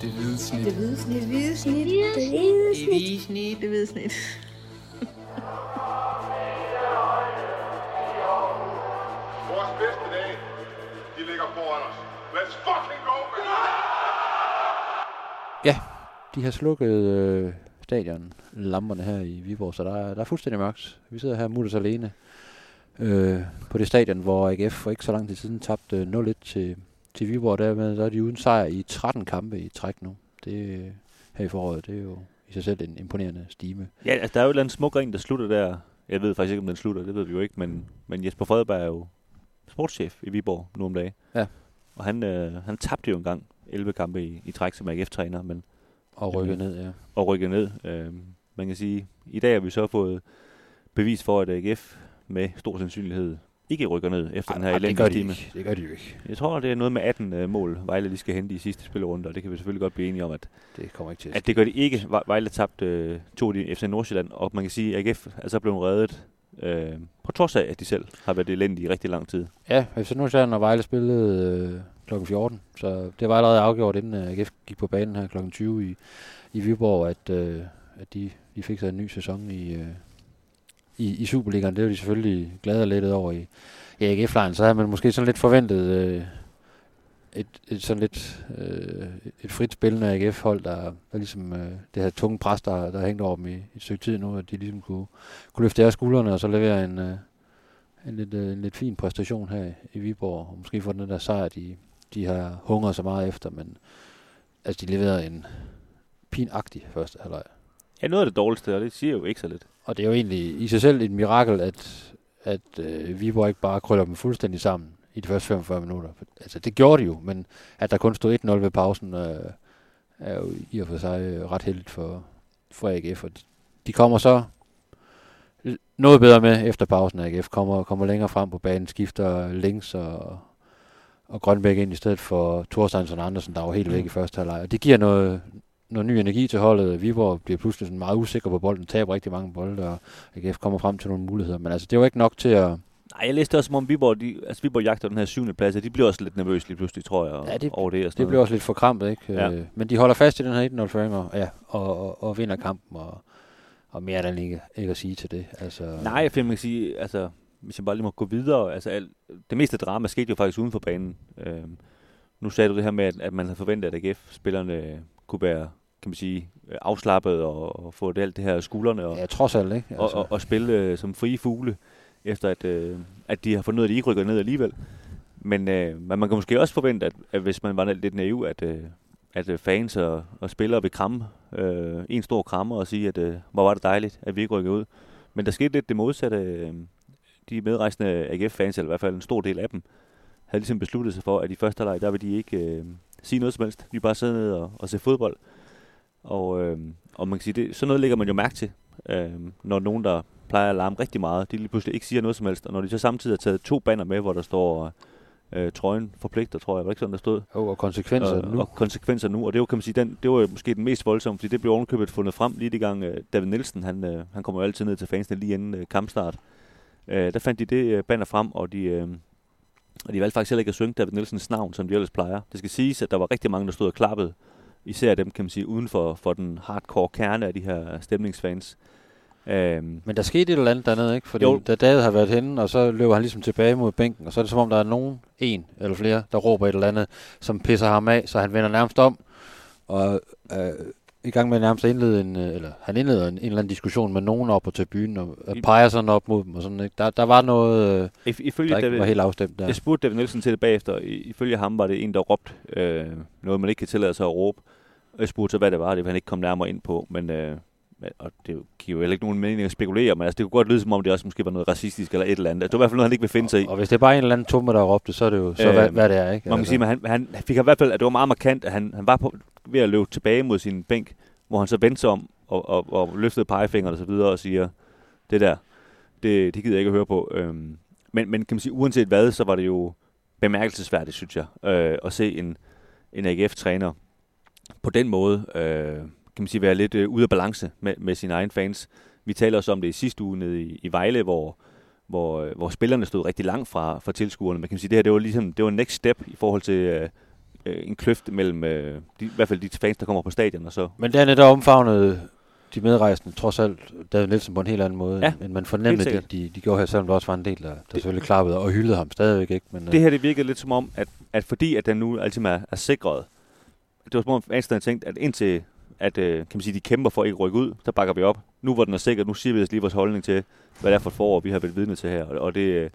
Det hvide snit. Det hvide snit. Det hvide snit. Det hvide Det hvide snit. Det hvide snit. Vores bedste dage, de ligger foran os. Let's fucking go, man! Ja, de har slukket øh, stadion lamperne her i Viborg, så der er, der er fuldstændig mørkt. Vi sidder her mutters alene øh, på det stadion, hvor AGF for ikke så lang tid siden tabte 0-1 til, til Viborg. Dermed der er de uden sejr i 13 kampe i træk nu. Det øh, her i foråret, det er jo i sig selv en imponerende stime. Ja, altså, der er jo et eller andet smuk ring, der slutter der. Jeg ved faktisk ikke, om den slutter, det ved vi jo ikke, men, men Jesper Fredberg er jo sportschef i Viborg nu om dagen. Ja. Og han, øh, han tabte jo engang 11 kampe i, i træk som AGF-træner, men Og rykke Jamen. ned, ja. og rykke ned. Øh, man kan sige, i dag har vi så fået bevis for, at AGF med stor sandsynlighed ikke rykker ned efter den her Ej, det gør elendige de time. ikke. Det gør de jo ikke. Jeg tror, det er noget med 18 øh, mål, Vejle lige skal hente i sidste spillerunde, og det kan vi selvfølgelig godt blive enige om, at, Det kommer ikke til at det gør de ikke. Ve- Vejle tabte øh, to i FC Nordsjælland, og man kan sige, at AGF er så blevet reddet, øh, på trods af, at de selv har været elendige i rigtig lang tid. Ja, FC Nordsjælland og Vejle spillede øh, kl. 14, så det var allerede afgjort, inden øh, AGF gik på banen her kl. 20 i, i Viborg, at, øh, at de, de fik sig en ny sæson i, øh, i, i Superligaen. Det var de selvfølgelig glade og lettet over i, i AGF-lejen. Så havde man måske sådan lidt forventet øh, et, et sådan lidt øh, et frit spillende AGF-hold, der, der ligesom øh, det her tunge pres, der, der hængt over dem i, i et stykke tid nu, at de ligesom kunne, kunne løfte deres skuldrene og så levere en, øh, en lidt, øh, en lidt fin præstation her i Viborg, og måske få den der sejr, de, de har hungret så meget efter, men altså de leverede en pinagtig første halvleg. Ja, noget af det dårligste, og det siger jo ikke så lidt. Og det er jo egentlig i sig selv et mirakel, at, at øh, Viborg ikke bare krøller dem fuldstændig sammen i de første 45 minutter. Altså det gjorde de jo, men at der kun stod 1-0 ved pausen, øh, er jo i og for sig øh, ret heldigt for, for AGF. Og de, kommer så noget bedre med efter pausen. AGF kommer, kommer længere frem på banen, skifter links og, og Grønbæk ind i stedet for Thorsteinsson og Andersen, der var helt væk i første halvleg. Og det giver noget, noget ny energi til holdet. Viborg bliver pludselig sådan meget usikker på bolden, taber rigtig mange bolde, og AGF kommer frem til nogle muligheder. Men altså, det var ikke nok til at... Nej, jeg læste også, om Viborg, de, altså Viborg jagter den her syvende plads, og de bliver også lidt nervøse lige pludselig, tror jeg, Ja, det- over det. Og sådan Det noget. også lidt forkrampet, ikke? Ja. Øh, Men de holder fast i den her 1-0-føring, og, ja, og, og, og vinder kampen, og, og mere er der ikke, ikke at sige til det. Altså, Nej, jeg finder, man kan sige, altså, hvis jeg bare lige må gå videre, altså, al, det meste drama skete jo faktisk uden for banen. Øhm, nu sagde du det her med, at, at man havde forventet, at AGF-spillerne kunne være, kan man sige, afslappet og, og få det, alt det her af skuldrene og, Ja, trods alt, ikke? og, og, og spille øh, som frie fugle, efter at, øh, at de har fundet ud af, at de ikke rykker ned alligevel. Men, øh, men man kan måske også forvente, at, at hvis man var lidt naiv, at, øh, at øh, fans og, og spillere vil kramme øh, en stor krammer og sige, at øh, hvor var det dejligt, at vi ikke rykker ud. Men der skete lidt det modsatte. Øh, de medrejsende AGF-fans, eller i hvert fald en stor del af dem, havde ligesom besluttet sig for, at i første halvleg der vil de ikke øh, sige noget som helst. Vil bare sidde ned og, og se fodbold. Og, øh, og man kan sige, det, sådan noget lægger man jo mærke til, øh, når nogen, der plejer at larme rigtig meget, de lige pludselig ikke siger noget som helst. Og når de så samtidig har taget to banner med, hvor der står øh, trøjen forpligter, tror jeg, var det ikke sådan, der stod? Jo, og konsekvenser og, nu. Og konsekvenser nu. Og det var, kan man sige, den, det var måske den mest voldsomme, fordi det blev ovenkøbet fundet frem lige de gang øh, David Nielsen, han, øh, han kommer jo altid ned til fansene lige inden øh, kampstart. Øh, der fandt de det øh, banner frem, og de, øh, og de valgte faktisk heller ikke at synge David Nielsens navn, som de ellers plejer. Det skal siges, at der var rigtig mange, der stod og klappede. Især dem, kan man sige, uden for, for den hardcore kerne af de her stemningsfans. Øhm, Men der skete et eller andet dernede, ikke? Fordi Jo. da David har været henne, og så løber han ligesom tilbage mod bænken, og så er det som om, der er nogen, en eller flere, der råber et eller andet, som pisser ham af, så han vender nærmest om, og øh, i gang med nærmest at indlede en, øh, eller han indleder en, en eller anden diskussion med nogen op på tribunen, og peger sådan op mod dem, og sådan, ikke? Der, der var noget, øh, if, ifølge der ikke David, var helt afstemt der. Jeg spurgte David Nielsen til det bagefter. Ifølge ham var det en, der råbte øh, noget, man ikke kan tillade sig at råbe. Og jeg spurgte så, hvad det var. Det vil han ikke komme nærmere ind på. Men, øh, men- og det giver jo heller ikke nogen mening at spekulere, men altså, det kunne godt lyde, som om det også måske var noget racistisk eller et eller andet. Det var i hvert fald noget, han ikke vil finde sig i. Og hvis det er bare en eller anden tumme, der råbte, så er det jo så, Øh, hvad, hvad det er, ikke? Man kan sige, at han, han fik i hvert fald, at det var meget markant, at han, han var på, ved at løbe tilbage mod sin bænk, hvor han så vendte sig om og, og, og løftede pegefingeren og så videre og siger, det der, det, det gider jeg ikke at høre på. Øhm, men, men kan man sige, uanset hvad, så var det jo bemærkelsesværdigt, synes jeg, øh, at se en, en AGF-træner på den måde, øh, kan man sige, være lidt øh, ude af balance med, med sine egne fans. Vi taler også om det i sidste uge nede i, i Vejle, hvor, hvor, øh, hvor spillerne stod rigtig langt fra, fra tilskuerne. Man kan sige, det her det var ligesom det var next step i forhold til øh, øh, en kløft mellem, øh, de, i hvert fald de fans, der kommer på stadion, og så... Men det er netop omfavnet de medrejsende, trods alt David Nielsen på en helt anden måde, Ja, end man fornemmede, de, sikkert. de, de gjorde her, selvom der også var en del, der, der selvfølgelig klappede og hyldede ham stadigvæk, ikke? Men, Det her, det virkede lidt som om, at, at fordi at den nu altid er, er sikret, det var som om, at havde tænkt, at indtil at, øh, kan man sige, de kæmper for at ikke rykke ud, der bakker vi op. Nu hvor den er sikker, nu siger vi os lige vores holdning til, hvad det er for et forår, vi har været vidne til her. Og, og det, øh,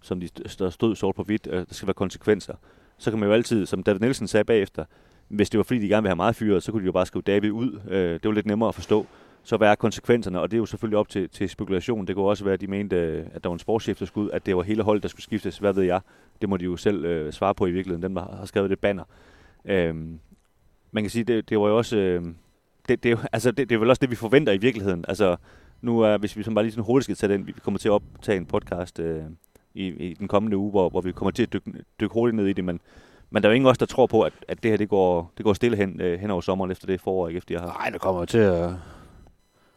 som de der stod sort på hvidt, øh, der skal være konsekvenser. Så kan man jo altid, som David Nielsen sagde bagefter, hvis det var fordi, de gerne ville have meget fyret, så kunne de jo bare skrive David ud. Øh, det var lidt nemmere at forstå. Så hvad er konsekvenserne? Og det er jo selvfølgelig op til, til spekulation. Det kunne også være, at de mente, øh, at der var en sportschef, der skulle ud, at det var hele holdet, der skulle skiftes. Hvad ved jeg? Det må de jo selv øh, svare på i virkeligheden, dem der har skrevet det banner. Øh, man kan sige, det, det var jo også... Øh, det, det, er altså, det, det er vel også det, vi forventer i virkeligheden. Altså, nu er, hvis vi sådan bare lige sådan hurtigt skal tage den, vi kommer til at optage en podcast øh, i, i den kommende uge, hvor, hvor vi kommer til at dykke, dykke hurtigt ned i det, men, men der er jo ingen også, der tror på, at, at det her det går, det går stille hen, øh, hen over sommeren efter det forår, ikke efter jeg har. Nej, der kommer til at,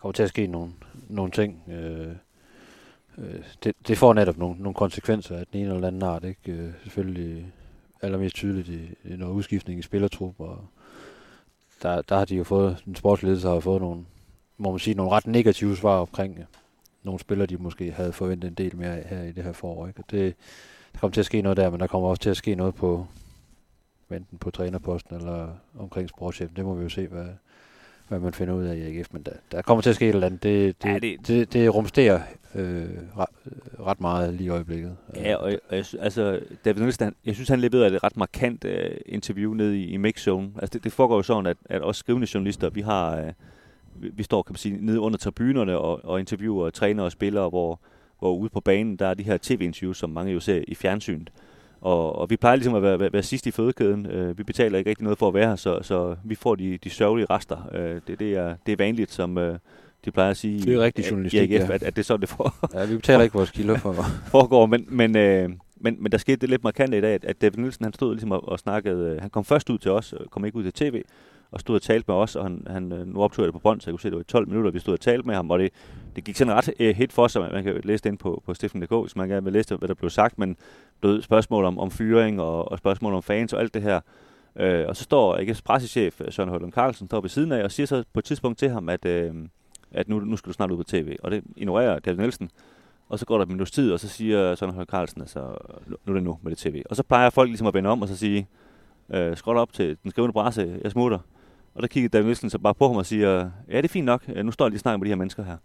kommer til at ske nogle, nogle ting. Øh, øh, det, det får netop nogle, nogle konsekvenser af den ene eller anden art. Ikke? Øh, selvfølgelig allermest tydeligt i, i noget udskiftning i spillertrup, og der, der har de jo fået, den sportsledelse har fået nogle, må man sige, nogle ret negative svar omkring øh, nogle spillere, de måske havde forventet en del mere af her i det her forår. Ikke? Og det, der kommer til at ske noget der, men der kommer også til at ske noget på enten på trænerposten eller omkring sportschefen. Det må vi jo se, hvad, hvad man finder ud af i AGF. Men der, der kommer til at ske et eller andet. Det, det, Ja, det- det, det, rumsterer øh, ret, meget lige i øjeblikket. Ja, og, og jeg, altså, David Nielsen, han, jeg synes, han leverede et ret markant øh, interview nede i, i Mixzone. Altså, det, det foregår jo sådan, at, at også skrivende journalister, vi har, øh, vi, vi står, kan man sige, nede under tribunerne og, og interviewer trænere og spillere, hvor, hvor ude på banen, der er de her tv-interviews, som mange jo ser i fjernsynet. Og, og vi plejer ligesom at være, være, være sidst i fødekæden. Øh, vi betaler ikke rigtig noget for at være her, så, så vi får de, de sørgelige rester. Øh, det, det, er, det er vanligt, som øh, de plejer at sige Det er rigtig journalistik, ja. at, at det er sådan, det får, Ja, vi betaler ikke vores kilder for. foregår, men, men, øh, men, men der skete det lidt markant i dag, at, at David Nielsen, han stod ligesom og, og snakkede, øh, han kom først ud til os, øh, kom ikke ud til tv, og stod og talte med os, og han, han øh, nu optog det på bånd, så jeg kunne se, at det var i 12 minutter, vi stod og talte med ham, og det, det gik sådan ret øh, hit for sig, man, kan læse det ind på, på Stiften.dk, hvis man gerne vil læse, hvad der blev sagt, men du spørgsmål om, om fyring og, og spørgsmål om fans og alt det her. Øh, og så står ikke pressechef, øh, Søren Højlund Carlsen, står ved siden af og siger så på et tidspunkt til ham, at, øh, at nu, nu skal du snart ud på tv. Og det ignorerer David Nielsen. Og så går der et minuts tid, og så siger Søren Højlund Carlsen, altså, nu er det nu med det tv. Og så plejer folk ligesom at vende om og så sige, øh, skrål op til den skrivende presse, jeg smutter. Og der kigger David Nielsen så bare på ham og siger, ja, det er fint nok, øh, nu står jeg lige og snakker med de her mennesker her.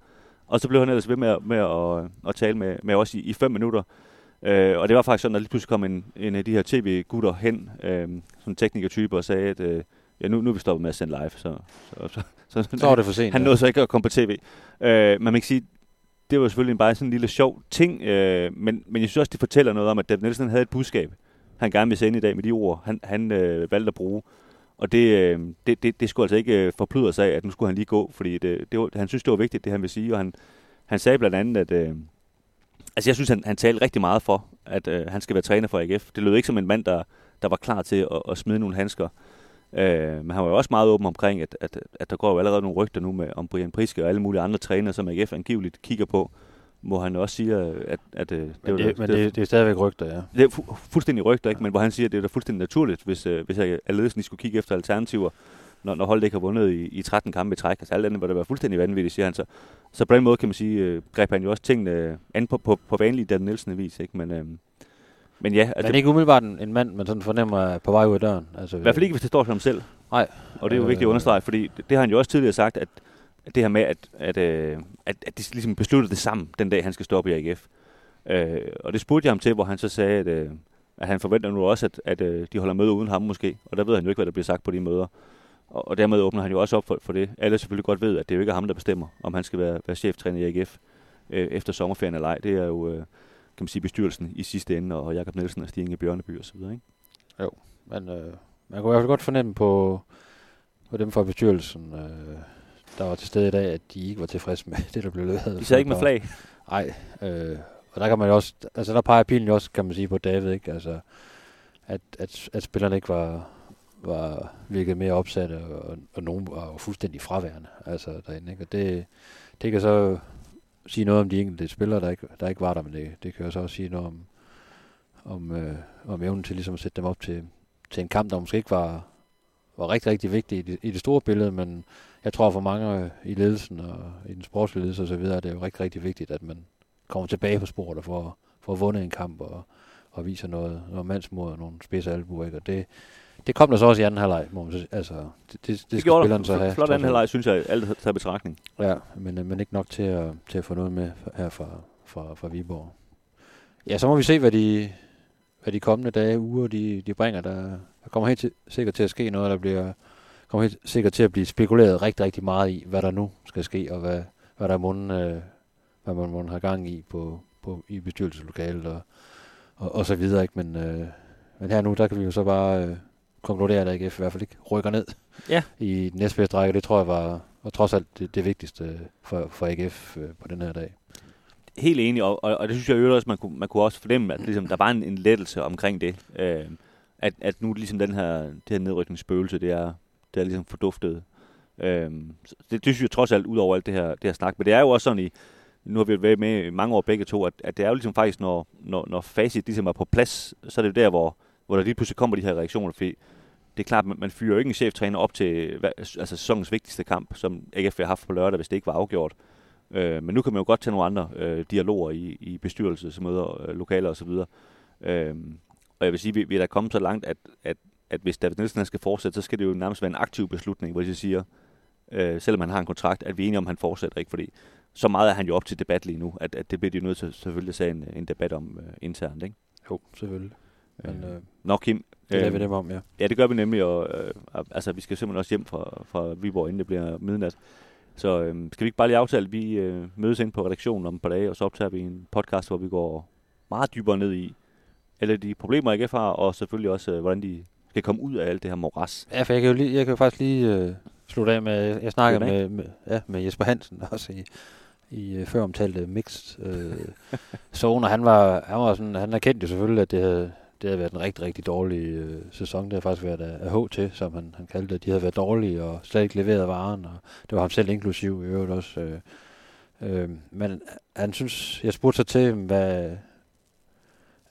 Og så blev han ellers ved med, med at, at tale med, med os i, i fem minutter. Øh, og det var faktisk sådan, at lige pludselig kom en, en af de her tv-gutter hen, øh, sådan teknikertype, og sagde, at øh, ja, nu, nu er vi stoppet med at sende live. Så, så, så, så, Så var det for sent. han ja. nåede så ikke at komme på tv. Øh, man kan sige, det var selvfølgelig bare sådan en lille sjov ting, øh, men, men jeg synes også, det fortæller noget om, at David Nielsen havde et budskab, han gerne ville sende i dag med de ord, han, han øh, valgte at bruge. Og det, øh, det, det, det skulle altså ikke forplydes forplyde sig af, at nu skulle han lige gå, fordi det, det var, han synes, det var vigtigt, det han ville sige, og han, han sagde blandt andet, at øh, altså jeg synes, han, han talte rigtig meget for, at øh, han skal være træner for AGF. Det lød ikke som en mand, der, der var klar til at, at smide nogle handsker. Øh, men han var jo også meget åben omkring, at, at, at der går jo allerede nogle rygter nu med, om Brian Priske og alle mulige andre trænere, som AGF angiveligt kigger på, hvor han også siger, at, at øh, Men, var det, da- men det, det er stadigvæk rygter, ja. det er fu- fuldstændig rygter, ikke? men hvor han siger, at det er da fuldstændig naturligt, hvis, øh, hvis jeg at ledelsen skulle kigge efter alternativer, når, når holdet ikke har vundet i, i 13 kampe i træk. Altså alt andet vil det være fuldstændig vanvittigt, siger han så. Så på den måde kan man sige, øh, greb han jo også tingene øh, an på, på, på vanlig Dan Nielsen vis, ikke? Men, øh, men ja, Altså, men ikke umiddelbart en, en mand, man sådan fornemmer er på vej ud af døren. Altså, i hvert fald ikke, hvis det står for ham selv. Nej. Og det er jo Øh, vigtigt at understrege, fordi det, det har han jo også tidligere sagt, at, at det her med, at, at, øh, at, at de ligesom besluttede det sammen, den dag han skal stoppe i AGF. Øh, og det spurgte jeg ham til, hvor han så sagde, at, øh, at han forventer nu også, at, at øh, de holder møde uden ham måske. Og der ved han jo ikke, hvad der bliver sagt på de møder. Og, og dermed åbner han jo også op for, for det. Alle selvfølgelig godt ved, at det er jo ikke ham, der bestemmer, om han skal være, være cheftræner i AGF øh, efter sommerferien eller ej. Det er jo, øh, kan man sige, bestyrelsen i sidste ende, og Jakob Nielsen og Stig Inge Bjørneby og så videre, ikke? Men øh, man kunne i hvert fald godt fornemme på, på dem fra bestyrelsen, øh, der var til stede i dag, at de ikke var tilfredse med det, der blev leveret. De sad ikke med flag. Nej, øh, og der kan man jo også, altså der peger pilen jo også, kan man sige, på David, ikke? Altså, at, at, at spillerne ikke var, var virket mere opsatte, og, og nogen var fuldstændig fraværende, altså derinde, ikke? Og det, det kan så sige noget om de enkelte spillere, der ikke, der ikke var der, men det, det kan jo så også sige noget om, om, øh, om evnen til ligesom at sætte dem op til, til en kamp, der måske ikke var, var rigtig, rigtig vigtig i det, i det store billede, men jeg tror for mange i ledelsen og i den sportslige ledelse osv., er det jo rigtig, rigtig vigtigt, at man kommer tilbage på sporet og får, får vundet en kamp og, og viser noget, noget mandsmod og nogle spidse albuer, ikke? Og det, det kom der så også i anden halvleg, må man sige. Altså, det, det, det, Det skal gjorde spilleren så have. Flot anden halvleg, synes jeg, alt tager betragtning. Ja, men, øh, men ikke nok til at, til at få noget med her fra, fra, fra Viborg. Ja, så må vi se, hvad de, hvad de kommende dage, uger, de, de bringer. Der, der kommer helt til, sikkert til at ske noget, der bliver kommer helt sikkert til at blive spekuleret rigtig, rigtig meget i, hvad der nu skal ske, og hvad, hvad der munden, øh, hvad man, man har gang i på, på, i bestyrelseslokalet og, og, og så videre. Ikke? Men, øh, men her nu, der kan vi jo så bare øh, konkludere, at AGF i hvert fald ikke rykker ned Ja. i den næstbedste række. Det tror jeg var, var trods alt det, det vigtigste for, for AGF øh, på den her dag. Helt enig, og, og, og det synes jeg øvrigt også, man kunne, man kunne også fornemme, at ligesom, der var en, en lettelse omkring det. Øh, at, at nu ligesom den her, det her nedrykningsspøgelse, det er, det er ligesom forduftet. Øhm, det, det synes jeg trods alt, ud over alt det her, det her snak. Men det er jo også sådan i, nu har vi jo været med i mange år begge to, at, at det er jo ligesom faktisk, når, når, når facit ligesom er på plads, så er det jo der, hvor, hvor der lige pludselig kommer de her reaktioner, fordi det er klart, man, man fyrer jo ikke en cheftræner op til altså sæsonens vigtigste kamp, som AGF har haft på lørdag, hvis det ikke var afgjort. Øh, men nu kan man jo godt tage nogle andre øh, dialoger i, i bestyrelsesmøder, øh, lokaler osv. Øh, og jeg vil sige, at vi, vi er da kommet så langt, at, at, at hvis David Nielsen skal fortsætte, så skal det jo nærmest være en aktiv beslutning, hvor de siger, øh, selvom han har en kontrakt, at vi er enige om, at han fortsætter ikke, fordi så meget er han jo op til debat lige nu, at, at det bliver de jo nødt til selvfølgelig at sige en, en debat om øh, internt. Ikke? Jo, selvfølgelig. Men øh, Nå Kim, det lader vi øh, dem om, ja. Ja, det gør vi nemlig, og øh, altså, vi skal simpelthen også hjem fra, fra Viborg, inden det bliver midnat. Så øh, skal vi ikke bare lige aftale, at vi øh, mødes ind på redaktionen om et par dage, og så optager vi en podcast, hvor vi går meget dybere ned i alle de problemer, AGF har, og selvfølgelig også, øh, hvordan de skal komme ud af alt det her moras. Ja, for jeg kan jo, lige, jeg kan jo faktisk lige øh, slutte af med, jeg snakkede Slutte med, med, ja, med Jesper Hansen også i, i øh, før omtalte mixed øh, zone, og han var, han var sådan, han erkendte jo selvfølgelig, at det havde, det havde været en rigtig, rigtig dårlig øh, sæson. Det havde faktisk været af, af HT, som han, han kaldte det. De havde været dårlige og slet ikke leveret varen, og det var ham selv inklusiv i øvrigt også. Øh, øh, men han synes, jeg spurgte så til, hvad,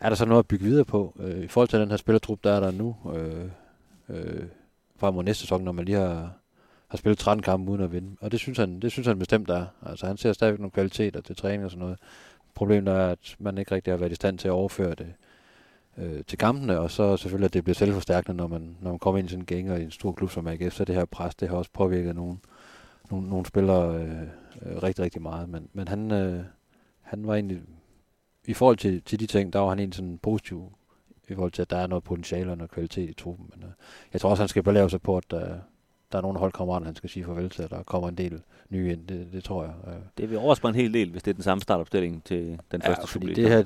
er der så noget at bygge videre på? Øh, I forhold til den her spillertrup, der er der nu, øh, øh, frem mod næste sæson, når man lige har, har spillet 13 kampe uden at vinde. Og det synes han, det synes han bestemt der er. Altså han ser stadigvæk nogle kvaliteter til træning og sådan noget. Problemet er, at man ikke rigtig har været i stand til at overføre det øh, til kampene, og så selvfølgelig, at det bliver selvforstærkende, når man, når man kommer ind i sådan en gænger i en stor klub som AGF, så det her pres, det har også påvirket nogle, nogle, nogle spillere øh, øh, rigtig, rigtig meget. Men, men han, øh, han var egentlig, i forhold til, til de ting, der var han egentlig sådan positiv i forhold til, at der er noget potentiale og noget kvalitet i truppen. Men øh, jeg tror også, han skal belave sig på, at der, der er nogle holdkammerater, han skal sige farvel til, og der kommer en del nye ind. Det, det tror jeg. Øh. Det vil mig en hel del, hvis det er den samme startopstilling til den første Ja, fordi Superliga. det her,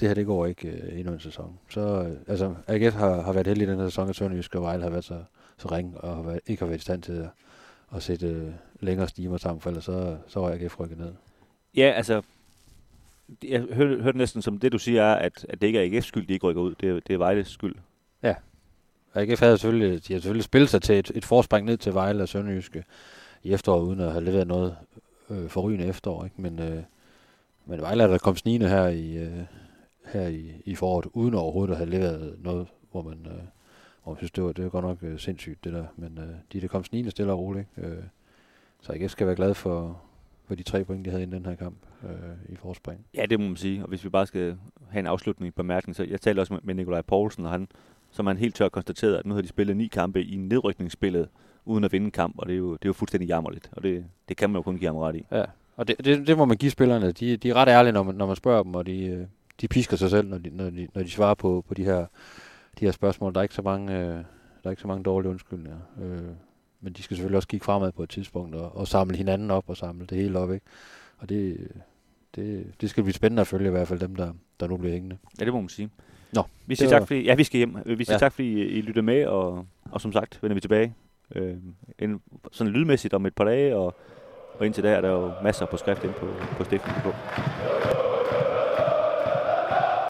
det, her, det går ikke øh, endnu en sæson. Så, øh, altså, AGF har, har været heldig i den her sæson, at Sønderjysk og Vejle har været så, så ring, og har været, ikke har været i stand til at, at sætte øh, længere stimer sammen, for ellers så, så var AGF rykket ned. Ja, altså, jeg hørte, hørte næsten som det, du siger, er, at, at det ikke er AGF's skyld, de ikke rykker ud. Det er, det er Vejles skyld. AGF havde selvfølgelig, de havde selvfølgelig spillet sig til et, et forspring ned til Vejle og Sønderjyske i efteråret, uden at have leveret noget øh, forrygende efterår. Ikke? Men, øh, men Vejle er der kommet snigende her i, øh, her i, i foråret, uden overhovedet at have leveret noget, hvor man, øh, hvor man synes, det var, det var godt nok øh, sindssygt det der. Men øh, de er der kommet snigende stille og roligt. Øh, så AGF skal være glad for, for de tre point, de havde i den her kamp øh, i forspring. Ja, det må man sige. Og hvis vi bare skal have en afslutning på mærkning, så jeg talte også med, med Nikolaj Poulsen, og han, som han helt tør konstateret, at nu har de spillet ni kampe i nedrykningsspillet, uden at vinde en kamp, og det er jo, det er jo fuldstændig jammerligt, og det, det kan man jo kun give ham ret i. Ja, og det, det, det må man give spillerne. De, de er ret ærlige, når man, når man spørger dem, og de, øh, de pisker sig selv, når de, når de, når de svarer på, på de, her, de her spørgsmål. Der er ikke så mange, øh, der er ikke så mange dårlige undskyldninger. Øh, men de skal selvfølgelig også kigge fremad på et tidspunkt og, og samle hinanden op og samle det hele op. Ikke? Og det, det, det skal blive spændende at følge i hvert fald dem, der, der nu bliver hængende. Ja, det må man sige. Nå, vi siger var- tak, fordi, ja, vi skal hjem. Vi siger Ja. tak, fordi I lytter med, og, og som sagt vender vi tilbage. Øh, en, sådan lydmæssigt om et par dage, og, og indtil da er der jo masser på skrift ind på, på stiften.dk.